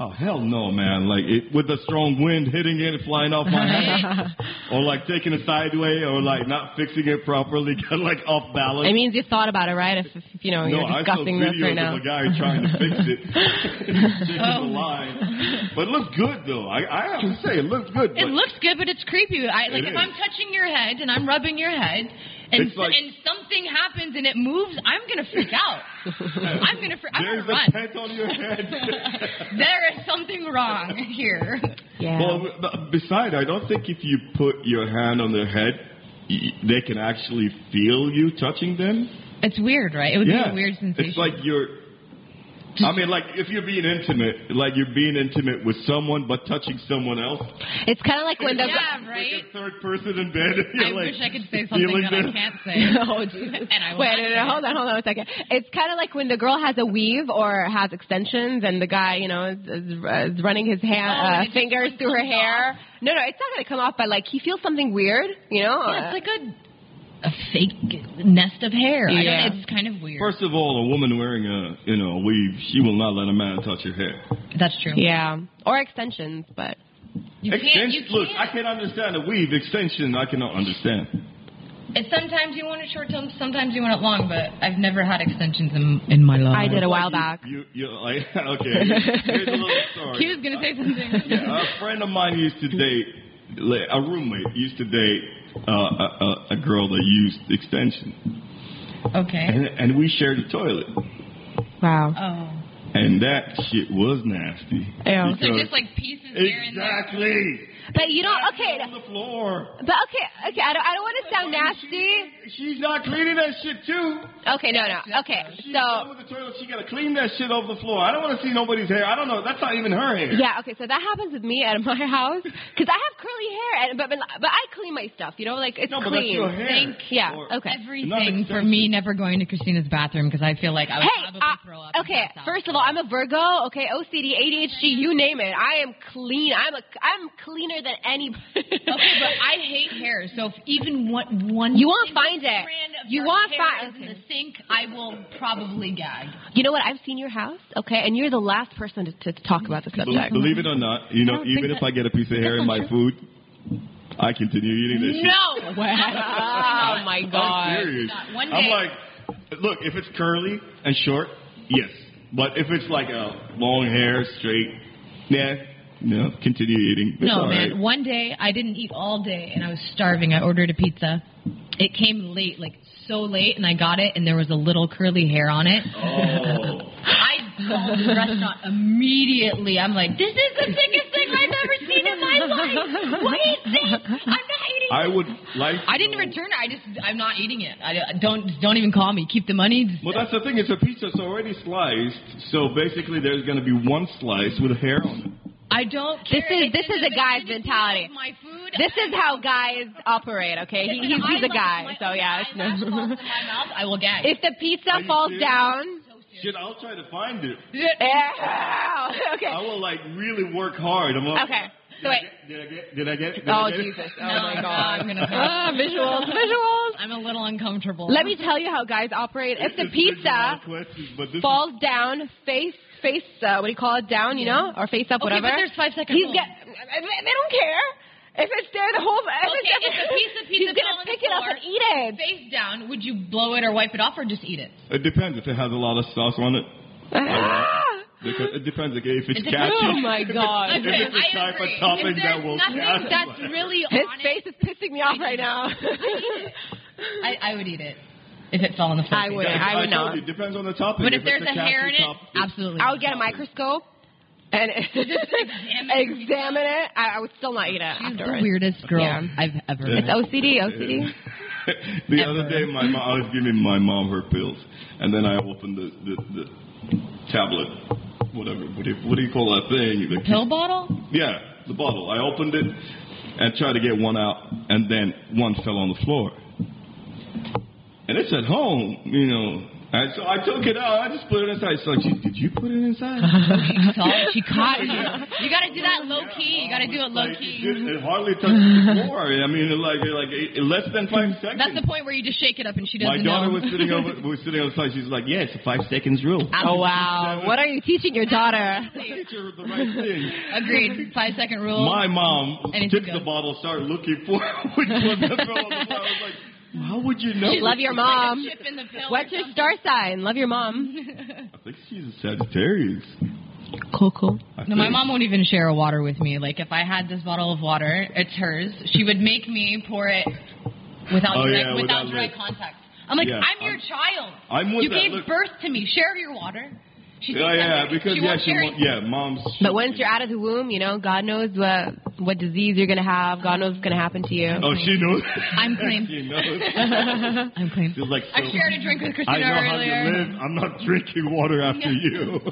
S3: Oh hell no, man! Like it, with the strong wind hitting it and flying off my head, or like taking it sideways, or like not fixing it properly, got like off balance.
S2: It means you thought about it, right? If, if you know
S3: no,
S2: you're
S3: I saw
S2: discussing this right now.
S3: of a guy trying to fix it, checking
S4: Oh.
S3: the line. But it looks good though. I, I have to say, it looks good.
S4: It looks good, but it's creepy. I, like if
S3: is.
S4: I'm touching your head and I'm rubbing your head, and
S3: like-
S4: and something happens and it moves, I'm gonna freak out. I'm gonna freak. I'm
S3: There's
S4: gonna run.
S3: a pet on your head.
S4: there is something wrong here.
S2: Yeah.
S3: Well, besides, I don't think if you put your hand on their head, they can actually feel you touching them.
S4: It's weird, right? It would
S3: yeah,
S4: be a weird sensation.
S3: It's like you're. I mean, like if you're being intimate, like you're being intimate with someone but touching someone else.
S2: it's kind of like when the
S4: yeah,
S3: Like
S4: right.
S3: a third person in bed. You're
S4: I
S3: like
S4: wish I could say something
S3: feeling
S4: that I can't say.
S2: oh, Jesus.
S4: And I
S2: Wait, no, no, hold on, hold on a second. It's kind of like when the girl has a weave or has extensions, and the guy, you know, is, is, is running his hand,
S4: Oh,
S2: uh, fingers through her
S4: comes
S2: hair. No, no, it's not gonna come off, but like he feels something weird, you know.
S4: Yeah, it's like a a fake nest of hair. I don't-
S2: Yeah.
S4: it's kind of weird.
S3: First of all, a woman wearing a you know a weave, she will not let a man touch her hair.
S4: That's true.
S2: yeah, or extensions, but
S4: You can't.
S3: Extension-
S4: You
S3: Look, I
S4: can't.
S3: can understand a weave extension. I cannot understand.
S4: It's sometimes you want it short, sometimes you want it long. But I've never had extensions in in my life.
S2: I did a while back.
S3: You, you like okay? Here's a little story.
S4: He was gonna say something.
S3: Yeah, a friend of mine used to date, a roommate used to date uh, a, a, a girl that used extension,
S4: Okay.
S3: and, and we shared a toilet,
S2: wow.
S4: Oh.
S3: and that shit was nasty.
S2: Yeah.
S4: So just like pieces here and there.
S3: exactly.
S2: But you don't. Okay.
S3: on the floor.
S2: But okay. Okay. I don't. I don't want to sound nasty.
S3: She's not cleaning that shit too.
S2: Okay. No. No. Okay.
S3: She's done
S2: So.
S3: with the toilet. She gotta clean that shit off the floor. I don't want to see nobody's hair. I don't know. That's not even her hair.
S2: Yeah, okay, so that happens with me at my house because I have curly hair, and but, but but I clean my stuff, you know, like it's
S3: No, but that's
S2: clean.
S3: your hair.
S2: Thank- yeah, okay.
S4: Everything for me never going to Christina's bathroom because I feel like I would
S2: Hey,
S4: probably
S2: uh,
S4: throw up.
S2: okay. First of all, I'm a Virgo. Okay, OCD, ADHD, you name it. I am clean. I'm a I'm cleaner than anybody.
S4: Okay, but I hate hair. So if even one one
S2: You won't find it. You won't find-
S4: is in
S2: okay.
S4: the sink, I will probably gag.
S2: you know what? I've seen your house. Okay, and you're the last person to, to talk about the subject.
S3: Believe it or not, you know, even if I get a piece of hair in my food, I continue eating this shit.
S4: No.
S2: oh my
S3: I'm
S2: god.
S3: serious.
S4: Not. One
S3: I'm like, look, if it's curly and short, yes. But if it's like a long hair, straight, yeah, no, continue eating. It's
S4: No,
S3: all
S4: man.
S3: right.
S4: One day I didn't eat all day and I was starving. I ordered a pizza. It came late, like so late, and I got it, and there was a little curly hair on it.
S3: Oh.
S4: I called the restaurant immediately. I'm like, this is the sickest thing I've ever seen in my life. What is this? I'm not eating.
S3: I would like.
S4: I didn't
S3: know-
S4: return it. I just, I'm not eating it. I don't, don't even call me. Keep the money.
S3: Well, that's the thing. It's a pizza. It's already sliced. So basically, there's going to be one slice with a hair on it.
S4: I don't.
S2: This is- this is a guy's mentality.
S4: My food.
S2: This is how guys operate. Okay, he, he's, he's a guy,
S4: my
S2: so yeah. It's no.
S4: mouth, I will get.
S2: if the pizza falls
S3: serious?
S2: down,
S3: Shit, I'll try to find it.
S2: yeah. okay.
S3: I will like really work hard. I'm like,
S2: Okay. So
S3: Did I
S2: wait.
S3: get? Did I get? Did I get? Did
S2: Oh
S3: I get it?
S2: Jesus! Oh
S4: No,
S2: my
S4: no,
S2: God!
S4: I'm gonna-
S2: ah, visuals, visuals.
S4: I'm a little uncomfortable.
S2: Let me tell you how guys operate. If the
S3: This is a lot
S2: pizza
S3: of questions, but
S2: falls down, face face, uh, what do you call it? Down, you know, or face up,
S4: Okay,
S2: whatever.
S4: but there's five second
S2: He's
S4: rule.
S2: get. They don't care. If it's there, the whole. If
S4: Okay,
S2: it's,
S4: if a piece of
S2: he's
S4: pizza fell
S2: gonna
S4: on the
S2: pick it up and eat it.
S4: face down, would you blow it or wipe it off or just eat it?
S3: It depends if it has a lot of sauce on it.
S2: Ah!
S3: Because it depends like, if it's
S4: It depends.
S3: catchy.
S2: Oh my God.
S3: if it's the
S4: I
S3: type
S4: agree.
S3: of topping
S4: if
S3: that will
S4: nothing
S3: catch.
S4: that's really
S2: His
S4: on
S2: face is pissing me off right now.
S4: I, I would eat it if it fell on the floor.
S2: I would.
S3: Yeah,
S2: I would
S3: told
S2: not.
S3: you, It depends on the topping.
S4: But if,
S3: it's
S4: there's a
S3: catchy
S4: hair in it,
S3: top-
S4: absolutely.
S2: I would get a microscope and
S4: examine
S2: examine it. I, I would still not eat it
S4: She's the weirdest girl
S2: Yeah.
S4: I've ever
S3: Yeah.
S2: It's
S4: met.
S2: OCD. OCD.
S3: the
S4: Ever.
S3: other day, my mom, I was giving my mom her pills, and then I opened the the, the tablet, whatever. What do, you, what do you call that thing? The
S4: Pill bottle?
S3: Yeah, the bottle. I opened it and tried to get one out, and then one fell on the floor. And it's at home, you know. And so I took it out. I just put it inside. So she, did you put it inside?
S4: She saw it. She caught you. You gotta do that low key. You gotta do it low
S3: Like,
S4: key.
S3: It, it hardly touched the floor. I mean, like like in less than five seconds.
S4: That's the point where you just shake it up and she doesn't My
S3: daughter
S4: know.
S3: was sitting over was sitting on the side. She's like, "Yeah, it's a five seconds rule."
S2: Oh wow! What are you teaching your daughter?
S3: Teach her the right thing.
S4: Agreed. Five second rule.
S3: My mom
S4: Anything
S3: took
S4: goes.
S3: the bottle, started looking for which one that fell on the floor. I was like, "How would you know?"
S2: Love your mom.
S4: Chip in the pill
S2: What's your star sign? Love your mom.
S3: I think she's a Sagittarius.
S2: Cool, cool.
S4: No, my mom won't even share a water with me. Like if I had this bottle of water, it's hers. She would make me pour it without
S3: Oh,
S4: direct,
S3: yeah,
S4: without
S3: without
S4: direct
S3: lid.
S4: contact. I'm like,
S3: Yeah,
S4: I'm your
S3: I'm-
S4: child.
S3: I'm with
S4: you
S3: that.
S4: gave
S3: Look-
S4: birth to me. Share your water. She
S3: Yeah, yeah,
S4: I'm-
S3: because
S4: she
S3: yeah, she
S4: share
S3: won't, yeah, mom's.
S2: But once you're out of the womb, you know, God knows what what disease you're gonna have. God knows what's gonna happen to you.
S3: Oh, she knows.
S4: I'm clean.
S3: she knows.
S4: I'm clean.
S3: She's like,
S4: I shared a drink with Christina
S3: I
S4: Christina
S3: know how you live. I'm not drinking water after you.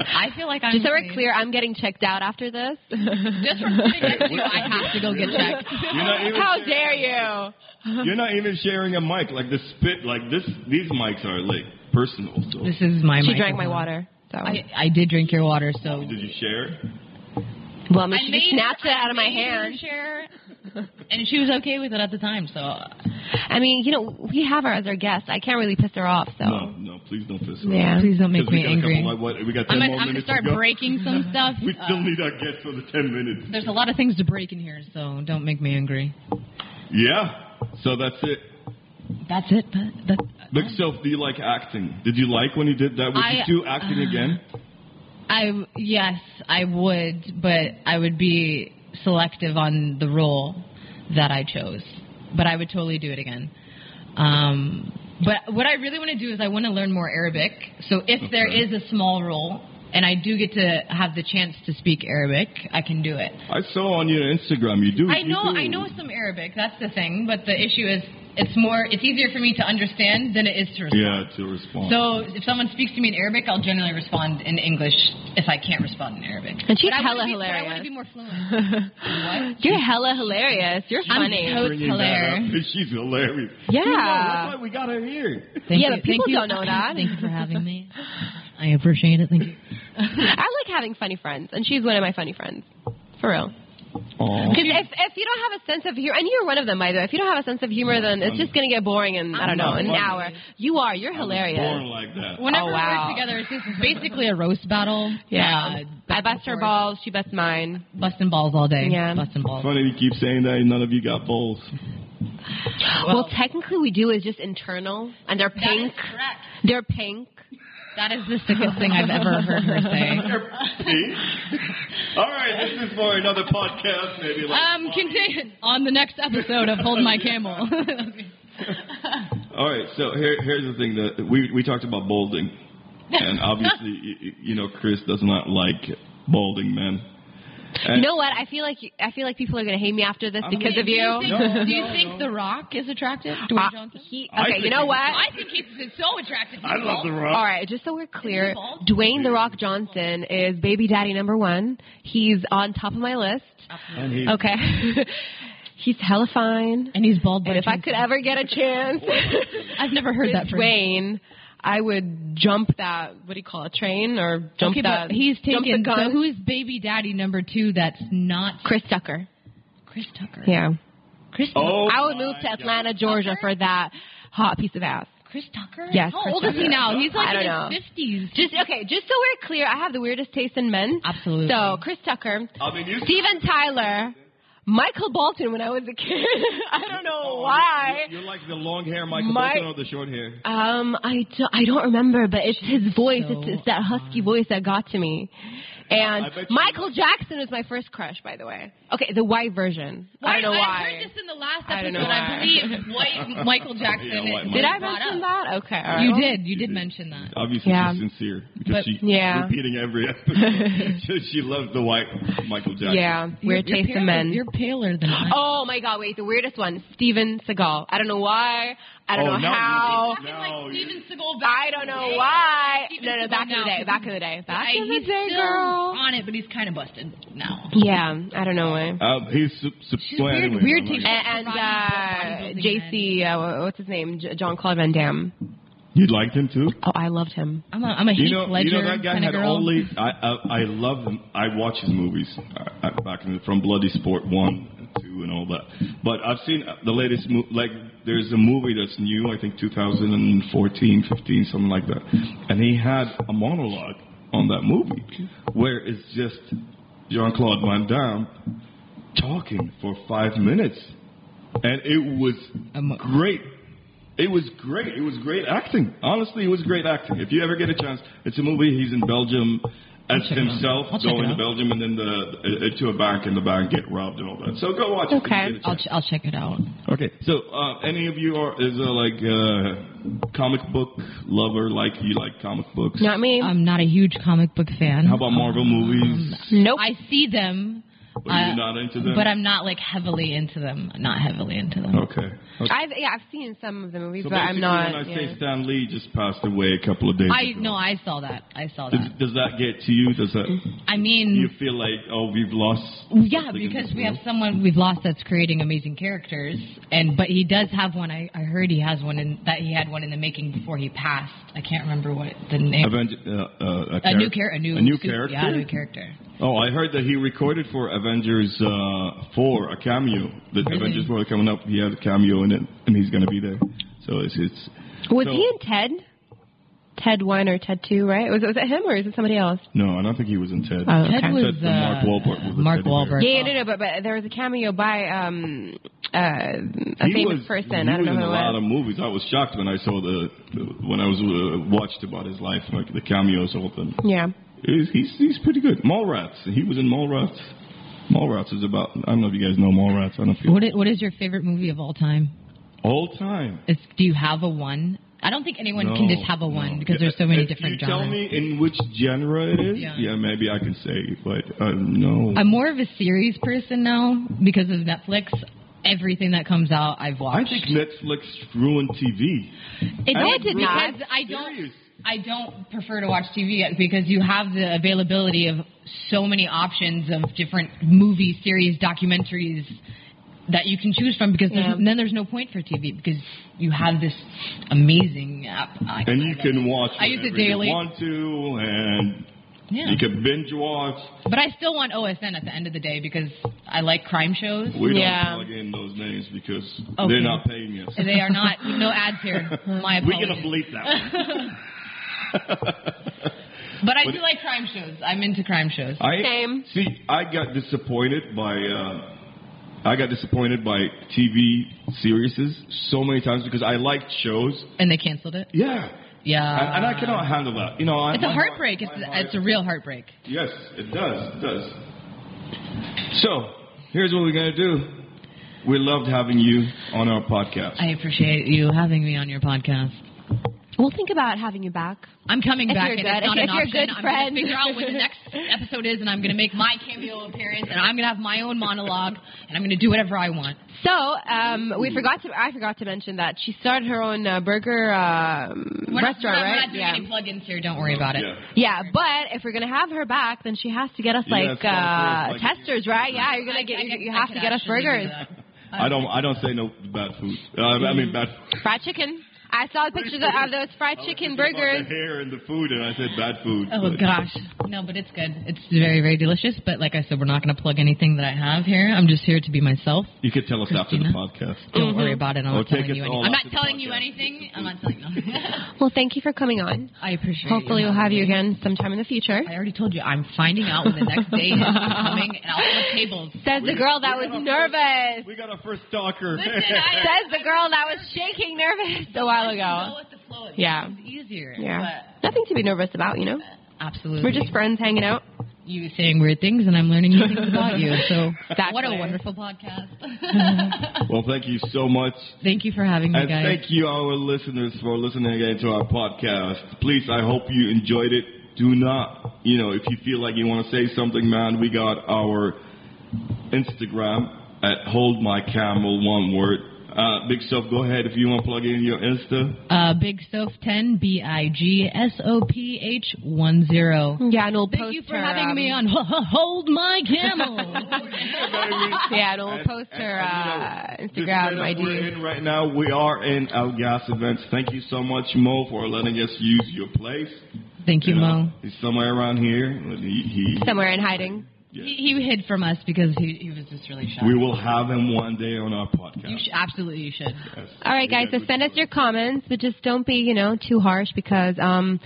S4: I feel like I'm
S2: Just so we're clear, I'm getting checked out after this.
S4: Just from sitting next to you, I have to go get checked.
S3: You're not even
S2: How dare you?
S3: You're not even sharing a mic. Like the spit, like this. These mics are like personal. So
S4: This is my.
S2: She drank my water. So
S4: I, I did drink your water, so.
S3: did you share?
S2: well, I mean,
S4: I
S2: she
S4: made
S2: just snatched it out of my
S4: I made her
S2: hand.
S4: Share, and she was okay with it at the time. So
S2: I mean, you know, we have her as our guest. I can't really piss her off. So
S3: No, no, please don't piss her
S2: Yeah.
S3: off.
S4: please don't make me
S3: got
S4: angry.
S3: couple- what, we got 10
S4: I'm gonna,
S3: more
S4: I'm gonna start
S3: to go.
S4: breaking some stuff.
S3: We still
S4: Uh,
S3: need our guests for the 10 minutes.
S4: There's a lot of things to break in here, so don't make me angry.
S3: Yeah. So that's it.
S4: That's it. But, but
S3: Look, Soph, do you like acting? Did you like when you did that? Would
S4: I-
S3: you do acting again?
S4: I yes, I would, but I would be selective on the role that I chose. But I would totally do it again. Um, but what I really want to do is I want to learn more Arabic. So if there
S3: Okay.
S4: is a small role and I do get to have the chance to speak Arabic, I can do it.
S3: I saw on your Instagram you do.
S4: I
S3: you
S4: know
S3: do.
S4: I know some Arabic. That's the thing, but the issue is it's more it's easier for me to understand than it is to respond.
S3: Yeah, to respond.
S4: So if someone speaks to me in Arabic, I'll generally respond in English if I can't respond in Arabic.
S2: And she's
S4: But I wanna
S2: hella
S4: be- but I want
S2: hilarious.
S4: to be more fluent. what?
S2: You're hella hilarious. You're funny.
S4: I'm
S2: funny.
S4: so-
S3: Bringing that
S4: hilarious.
S3: She's hilarious.
S2: Yeah.
S3: You know, that's why we got her here.
S4: Thank
S2: Yeah,
S4: you.
S2: but people
S4: Thank
S2: don't know that.
S4: Thank you for having me. I appreciate it. Thank you.
S2: I like having funny friends, and she's one of my funny friends. For real.
S3: Aw.
S2: Because if, if you don't have a sense of humor, and you're one of them, by the way, if you don't have a sense of humor, then it's just going to get boring in, I don't know, an
S3: not
S2: hour. You are. You're
S3: I was
S2: hilarious.
S3: Born like that.
S4: Whenever
S2: Oh, wow.
S4: we're together, it's just basically a roast battle.
S2: Yeah.
S4: Uh,
S2: I bust her balls. She busts mine.
S4: Busting balls all day.
S2: Yeah.
S4: Busting balls.
S3: Funny you keep saying that. and None of you got balls.
S2: Well, technically, we do is just internal, and they're
S4: That is
S2: pink.
S4: correct.
S2: They're pink.
S4: That is the sickest thing I've ever heard her say.
S3: All right, this is for another podcast, maybe. Like
S4: Um, continue on the next episode of Hold My Camel.
S3: All right, so here, here's the thing that we we talked about balding, and obviously, you, you know, Chris does not like balding men. And
S2: You know what? I feel like I feel like people are going to hate me after this
S3: I'm
S2: because
S3: not-
S2: of you.
S4: Do you think,
S3: No,
S4: do you
S3: no,
S4: think
S3: no.
S4: The Rock is attractive? Dwayne
S2: Uh,
S4: Johnson?
S2: he, okay, you know what?
S4: I think he's so attractive.
S3: I love the rock.
S2: All right, just so we're clear. Dwayne the Rock Johnson is baby daddy number one. He's on top of my list.
S3: And he,
S2: Okay, he's hella fine.
S4: And he's bald. by
S2: And if I could ever get a chance,
S4: I've never heard that
S2: Dwayne.
S4: phrase.
S2: Dwayne, I would jump that. What do you call it? Train or jump
S4: Okay,
S2: that?
S4: but he's
S2: jump
S4: taken.
S2: the gun.
S4: So who's baby daddy number two? That's not
S2: Chris Tucker.
S4: Chris Tucker.
S2: Yeah,
S4: Chris.
S3: Oh,
S2: I would move to
S3: God.
S2: Atlanta, Georgia, for that hot piece of ass.
S4: Chris Tucker.
S2: Yes,
S4: How
S2: Chris
S4: old is he now? He's like
S2: I don't
S4: in
S2: know.
S4: his fifties.
S2: Just okay, just so we're clear, I have the weirdest taste in men.
S4: Absolutely.
S2: So Chris Tucker,
S3: I mean, you
S2: Steven Tyler, Michael Bolton when I was a kid. I don't know why.
S3: You, you like the long hair, Michael
S2: My-
S3: Bolton, or the short hair?
S2: Um, I don't, I don't remember, but it's his voice.
S4: so
S2: it's, it's that husky voice that got to me. And
S3: I bet you-
S2: Michael Jackson was my first crush, by the way. Okay, the white version. I don't know
S4: I
S2: why.
S4: heard this in the last
S2: I don't
S4: episode.
S2: know
S4: I, believe white Michael Jackson.
S3: Yeah, white
S4: was
S2: Did I mention
S4: up.
S2: that? Okay, all right.
S4: You did. You did mention that.
S3: Obviously,
S2: Yeah.
S3: she's sincere because
S4: But-
S3: she
S2: Yeah.
S3: repeating every episode. she, she loves the white Michael Jackson.
S2: Yeah, weird
S4: You're
S2: taste in
S4: paler-
S2: men.
S4: You're paler than I.
S2: Oh my god, wait, the weirdest one, Steven Seagal. I don't know why. I don't
S3: Oh,
S2: know
S3: now you-
S2: how.
S3: No,
S4: like
S3: you-
S4: Steven Seagal back
S2: I don't know
S4: day.
S2: why.
S4: Steven
S2: No, no,
S4: Seagal
S2: back in the
S4: now,
S2: day,
S4: 'cause
S2: back in the day. Back
S4: I-
S2: in the
S4: he's
S2: day,
S4: still
S2: girl.
S4: on it, but he's kind of busted now.
S2: Yeah, I don't know why.
S3: Uh, he's su- su-
S4: She's
S3: well,
S4: weird-
S3: anyway,
S4: weird
S3: I'm like-
S2: And, and uh, JC, uh, what's his name? J- John Claude Van Damme.
S3: You liked him too?
S2: Oh, I loved him.
S4: I'm a, I'm a
S3: You
S4: Heath
S3: know,
S4: Ledger
S3: you know that guy had
S4: girl.
S3: only. I I, I love him. I watch his movies uh, uh, back in from Bloody Sport one and two and all that. But I've seen the latest mo- like there's a movie that's new. I think 2014, 15, something like that. And he had a monologue on that movie where it's just Jean Claude Van Damme talking for five minutes, and it was great. It was great. It was great acting. Honestly, it was great acting. If you ever get a chance, it's a movie. He's in Belgium as
S4: check it out.
S3: himself,
S4: I'll
S3: going to. Belgium, and then the uh, to a bank, and the bank get robbed and all that. So go watch it.
S2: Okay.
S3: get a
S4: I'll
S3: chance.
S4: ch- I'll check it out.
S3: Okay. So, uh, any of you are is uh, like uh, comic book lover? Like you like comic books?
S2: Not me.
S4: I'm not a huge comic book fan.
S3: How about Marvel movies?
S2: nope.
S4: I see them,
S3: But you're
S4: uh,
S3: not into them.
S4: but I'm not like heavily into them. Not heavily into them.
S3: okay. okay.
S2: I've yeah, I've seen some of the movies,
S3: So
S2: but I'm
S3: basically,
S2: not.
S3: when I
S2: yeah.
S3: say Stan Lee just passed away a couple of days
S4: I
S3: ago.
S4: no, I saw that. I saw
S3: Does,
S4: that.
S3: does that get to you? Does that
S4: I mean,
S3: you feel like oh we've lost?
S4: Yeah, because we have someone we've lost that's creating amazing characters, and but he does have one. I, I heard he has one in that he had one in the making before he passed. I can't remember what the name.
S3: Avenger, uh, uh,
S4: a new
S3: charac-
S4: character, a new,
S3: a new character.
S4: Yeah, a new character.
S3: Oh, I heard that he recorded for Avengers uh, 4 a cameo. The
S4: Really?
S3: Avengers 4 coming up, he had a cameo in it, and he's going to be there. So it's it's.
S2: Was
S3: so-
S2: he in Ted? Ted one or Ted two, right? Was it, was it him or is it somebody else?
S3: No, I don't think he was in Ted.
S2: Oh,
S4: Ted
S2: okay.
S4: was
S3: Ted from Mark
S4: uh,
S3: Wahlberg was
S4: Mark. Wahlberg.
S2: Yeah, no, no, but, but there was a cameo by um uh, a
S3: he
S2: famous
S3: was,
S2: person.
S3: He
S2: I don't
S3: was
S2: know
S3: in a
S2: it
S3: lot of movies. I was shocked when I saw the, the when I was uh, watched about his life, like the cameos, all of them.
S2: Yeah.
S3: He's, he's he's pretty good. Mallrats. He was in Mallrats. Mallrats is about. I don't know if you guys know Mallrats. I don't know if you
S4: What is, what is your favorite movie of all time?
S3: all time.
S4: It's, do you have a one? I don't think anyone
S3: No,
S4: can just have a
S3: no.
S4: one because there's so many
S3: if
S4: different
S3: you tell me in which genre it is,
S4: Yeah.
S3: yeah, maybe I can say, but uh, no.
S4: I'm more of a series person now because of Netflix. Everything that comes out, I've watched.
S3: I think Netflix ruined TV.
S4: It did because. I don't.
S3: Serious.
S4: I don't prefer to watch TV because you have the availability of so many options of different movies, series, documentaries that you can choose from. Because there's,
S2: Yeah.
S4: then there's no point for TV because you have this amazing app. I-
S3: And you
S4: I
S3: can
S4: it.
S3: watch
S4: I use it daily.
S3: you want to, and
S4: Yeah.
S3: you can binge watch.
S4: But I still want OSN at the end of the day because I like crime shows.
S3: We don't
S2: Yeah.
S3: plug in those names because
S4: Okay.
S3: they're not paying us.
S4: They are not no ads here. My
S3: We're gonna bleep that one.
S4: But I
S3: But-
S4: do like crime shows. I'm into crime shows.
S3: I
S2: Same.
S3: see. I got disappointed by. Uh, I got disappointed by TV series so many times because I liked shows.
S4: And they canceled it.
S3: Yeah.
S4: Yeah.
S3: and, and I cannot handle that. You know, I,
S4: It's a
S3: my
S4: heartbreak.
S3: heart-
S4: It's,
S3: my heart-
S4: it's a real heartbreak.
S3: Yes, it does. It does. So, here's what we're going to do. We loved having you on our podcast.
S4: I appreciate you having me on your podcast.
S2: We'll think about having you back.
S4: I'm coming
S2: If
S4: back.
S2: you're
S4: and
S2: good-
S4: it's not
S2: if
S4: an
S2: you're a
S4: option.
S2: good
S4: I'm
S2: friend.
S4: gonna figure out when the next episode is, and I'm gonna make my cameo appearance, and I'm gonna have my own monologue, and I'm gonna do whatever I want.
S2: So um, we forgot to. I forgot to mention that she started her own uh, burger um,
S4: We're not,
S2: restaurant,
S4: we're not,
S2: right?
S4: We're not doing
S2: yeah.
S4: any plugins here. Don't worry about it.
S3: Yeah.
S2: Yeah, but if we're gonna have her back, then she has to get us
S3: Yeah,
S2: like
S3: sponsor
S2: uh,
S3: like-
S2: testers, right? Yeah, you're gonna get. You,
S4: guess
S2: you have to get us burgers.
S3: I don't. I don't say no bad food. Uh, I mean bad.
S2: fried chicken. I saw the pictures of, of those fried
S3: I was
S2: chicken
S3: about
S2: burgers.
S3: The hair and the food, and I said bad food.
S4: Oh
S3: but-
S4: gosh, no, but it's good. It's very, very delicious. But like I said, we're not going to plug anything that I have here. I'm just here to be myself.
S3: You could tell us after the podcast.
S4: Don't worry mm-hmm. about it. I'm
S3: Or
S4: not
S3: take
S4: telling you anything. I'm not
S3: after the
S4: telling you anything. I'm not telling you.
S2: Well, thank you for coming on.
S4: I appreciate.
S2: Hopefully, we'll have you again sometime in the future.
S4: I already told you. I'm finding out when the next day is coming, and I'll flip tables.
S2: Says the girl that was nervous.
S3: We got our first talker.
S4: Listen, I-
S2: Says the girl that was shaking nervous a while
S4: Go
S2: ago.
S4: with the flow. It
S2: Yeah.
S4: becomes easier.
S2: Yeah, nothing to be nervous about, you know.
S4: Absolutely.
S2: We're just friends hanging out.
S4: you saying weird things, and I'm learning new things about you. So
S2: Exactly.
S4: what a wonderful podcast.
S3: well, thank you so much.
S4: thank you for having me,
S3: And
S4: guys.
S3: thank you, our listeners, for listening again to our podcast. Please, I hope you enjoyed it. Do not, you know, if you feel like you want to say something, man, we got our Instagram at Hold My Camel, one word. Uh, Big Stuff, go ahead if you want to plug in your Insta.
S4: Uh, Big Soph 10, B I G S O P H 1 0.
S2: Yeah, and we'll
S4: Thank
S2: post
S4: you for
S2: her,
S4: having
S2: um,
S4: me on Hold My Camel.
S2: Yeah, and we'll
S3: And-
S2: post
S3: and-
S2: her
S3: and,
S2: uh,
S3: you know,
S2: Instagram ID.
S3: We're in right now. We are in Al Gas events. Thank you so much, Mo, for letting us use your place.
S4: Thank you,
S3: know,
S4: Mo.
S3: He's somewhere around here. He, he,
S2: Somewhere in hiding.
S4: He, he hid from us because he, he was just really shy.
S3: we will have him one day on our podcast.
S4: You sh- absolutely, you should.
S3: Yes.
S2: All right, guys.
S3: got
S2: So send us your comments, but just don't be, you know, too harsh because um,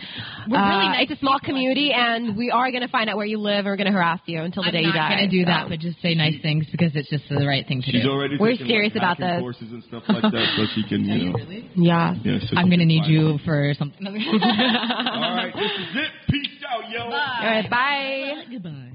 S4: We're really
S2: uh,
S4: nice
S2: it's a small
S4: people.
S2: community, and we are going to find out where you live, and we're going to harass you until the
S4: I'm
S2: day
S4: not
S2: you die.
S4: going to do that,
S2: so.
S4: but just say nice things because it's just the right thing to
S3: She's
S4: do.
S3: already
S2: We're
S3: taking,
S2: serious
S3: like,
S2: about
S3: hacking
S2: this.
S3: courses and stuff like that, so she can, you know.
S2: yeah.
S3: Yeah, so
S4: I'm going to need you
S3: it.
S4: for something.
S3: All right, this is it. Peace out, yo.
S2: All right. Bye.
S4: Goodbye.